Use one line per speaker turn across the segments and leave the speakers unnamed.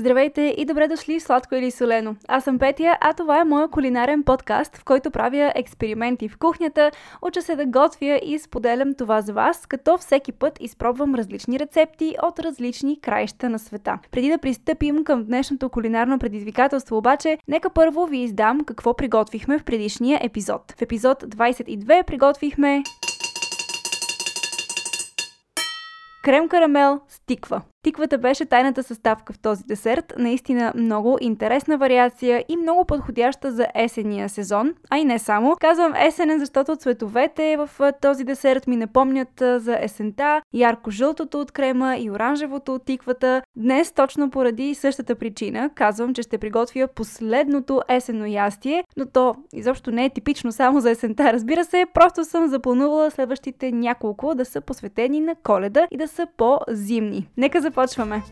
Здравейте и добре дошли в Сладко или Солено. Аз съм Петя, а това е моя кулинарен подкаст, в който правя експерименти в кухнята, уча се да готвя и споделям това за вас, като всеки път изпробвам различни рецепти от различни краища на света. Преди да пристъпим към днешното кулинарно предизвикателство обаче, нека първо ви издам какво приготвихме в предишния епизод. В епизод 22 приготвихме крем карамел с тиква. Тиквата беше тайната съставка в този десерт, наистина много интересна вариация и много подходяща за есения сезон, а и не само. Казвам есенен, защото цветовете в този десерт ми напомнят за есента, ярко-жълтото от крема и оранжевото от тиквата. Днес, точно поради същата причина, казвам, че ще приготвя последното есенно ястие, но то изобщо не е типично само за есента, разбира се, просто съм запланувала следващите няколко да са посветени на коледа и да са по-зимни. Нека започваме!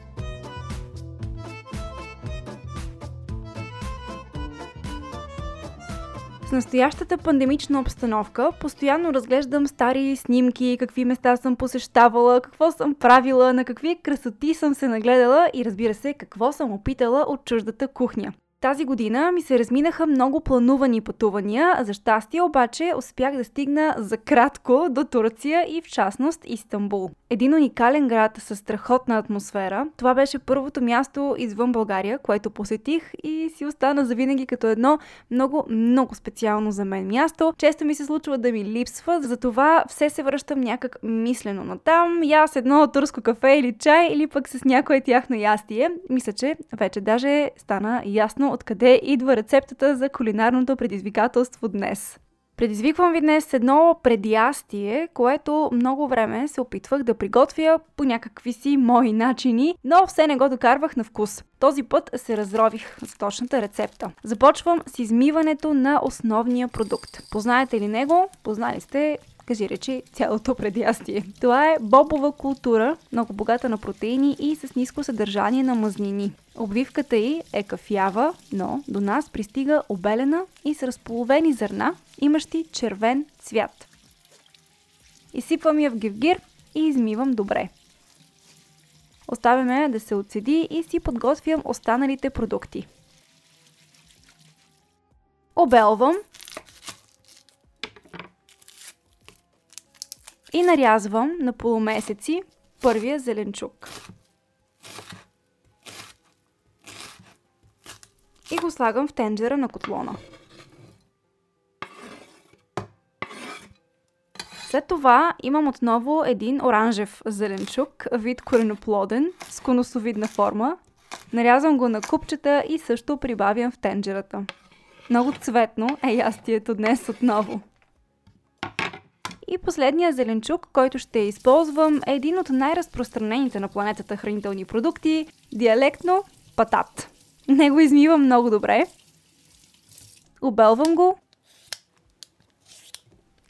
С настоящата пандемична обстановка постоянно разглеждам стари снимки, какви места съм посещавала, какво съм правила, на какви красоти съм се нагледала и разбира се, какво съм опитала от чуждата кухня. Тази година ми се разминаха много планувани пътувания, за щастие обаче успях да стигна за кратко до Турция и в частност Истанбул. Един уникален град с страхотна атмосфера. Това беше първото място извън България, което посетих и си остана завинаги като едно много, много специално за мен място. Често ми се случва да ми липсва, затова все се връщам някак мислено на там. Я с едно турско кафе или чай, или пък с някое тяхно ястие. Мисля, че вече даже стана ясно откъде идва рецептата за кулинарното предизвикателство днес. Предизвиквам ви днес едно предястие, което много време се опитвах да приготвя по някакви си мои начини, но все не го докарвах на вкус. Този път се разрових с точната рецепта. Започвам с измиването на основния продукт. Познаете ли него? Познали сте кажи речи, цялото предястие. Това е бобова култура, много богата на протеини и с ниско съдържание на мазнини. Обвивката й е кафява, но до нас пристига обелена и с разполовени зърна, имащи червен цвят. Изсипвам я в гевгир и измивам добре. Оставяме да се отседи и си подготвям останалите продукти. Обелвам и нарязвам на полумесеци първия зеленчук. И го слагам в тенджера на котлона. След това имам отново един оранжев зеленчук, вид кореноплоден, с конусовидна форма. Нарязвам го на купчета и също прибавям в тенджерата. Много цветно е ястието днес отново. И последния зеленчук, който ще използвам, е един от най-разпространените на планетата хранителни продукти – диалектно патат. Него измивам много добре. Обелвам го.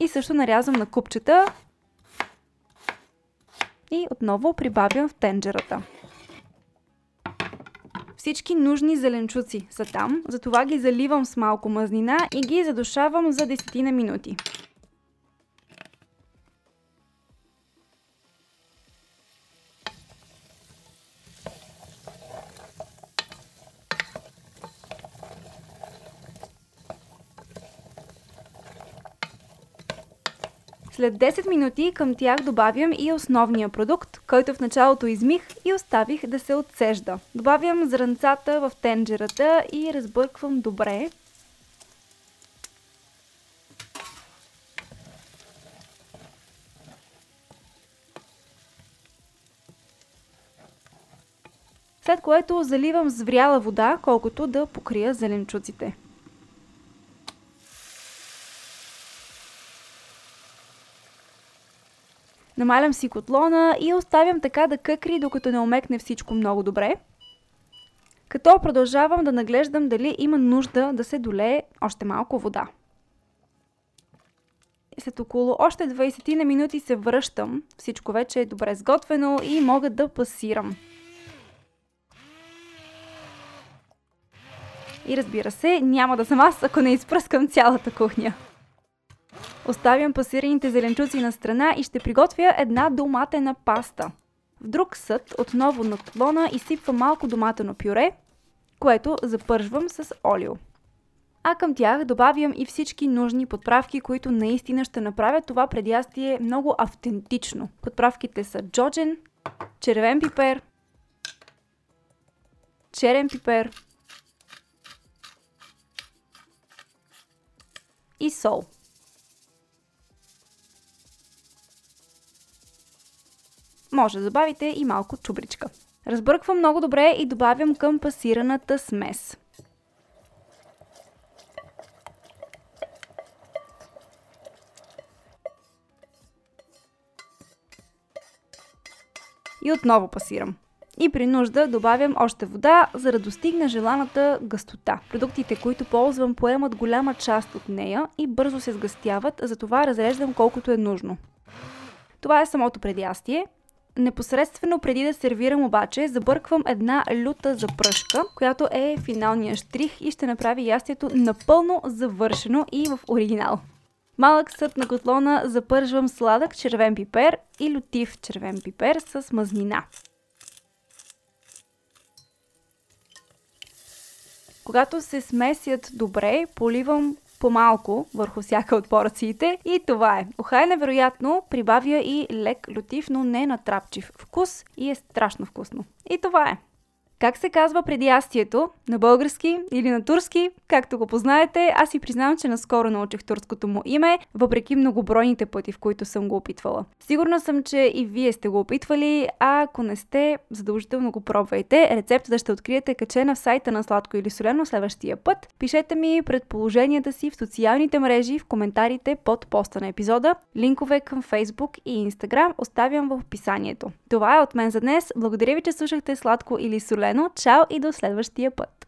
И също нарязвам на купчета. И отново прибавям в тенджерата. Всички нужни зеленчуци са там, затова ги заливам с малко мазнина и ги задушавам за 10 на минути. След 10 минути към тях добавям и основния продукт, който в началото измих и оставих да се отсежда. Добавям зранцата в тенджерата и разбърквам добре. След което заливам с вряла вода, колкото да покрия зеленчуците. Намалям си котлона и оставям така да къкри, докато не омекне всичко много добре. Като продължавам да наглеждам дали има нужда да се долее още малко вода. След около още 20 на минути се връщам. Всичко вече е добре сготвено и мога да пасирам. И разбира се, няма да съм аз, ако не изпръскам цялата кухня. Оставям пасираните зеленчуци на страна и ще приготвя една доматена паста. В друг съд отново на котлона изсипвам малко доматено пюре, което запържвам с олио. А към тях добавям и всички нужни подправки, които наистина ще направят това предястие много автентично. Подправките са джоджен, червен пипер, черен пипер и сол. Може да добавите и малко чубричка. Разбърквам много добре и добавям към пасираната смес. И отново пасирам. И при нужда добавям още вода, за да достигне желаната гъстота. Продуктите, които ползвам, поемат голяма част от нея и бързо се сгъстяват, затова разреждам колкото е нужно. Това е самото предястие. Непосредствено преди да сервирам обаче, забърквам една люта запръшка, която е финалния штрих и ще направи ястието напълно завършено и в оригинал. Малък съд на котлона запържвам сладък червен пипер и лютив червен пипер с мазнина. Когато се смесят добре, поливам по-малко върху всяка от порциите и това е. Оха е невероятно, прибавя и лек лютив, но не натрапчив вкус и е страшно вкусно. И това е. Как се казва предястието? На български или на турски? Както го познаете, аз си признавам, че наскоро научих турското му име, въпреки многобройните пъти, в които съм го опитвала. Сигурна съм, че и вие сте го опитвали, а ако не сте, задължително го пробвайте. Рецептата ще откриете качена в сайта на Сладко или Солено следващия път. Пишете ми предположенията си в социалните мрежи, в коментарите под поста на епизода. Линкове към Facebook и Instagram оставям в описанието. Това е от мен за днес. Благодаря ви, че слушахте Сладко или Солено. Чао и до следващия път!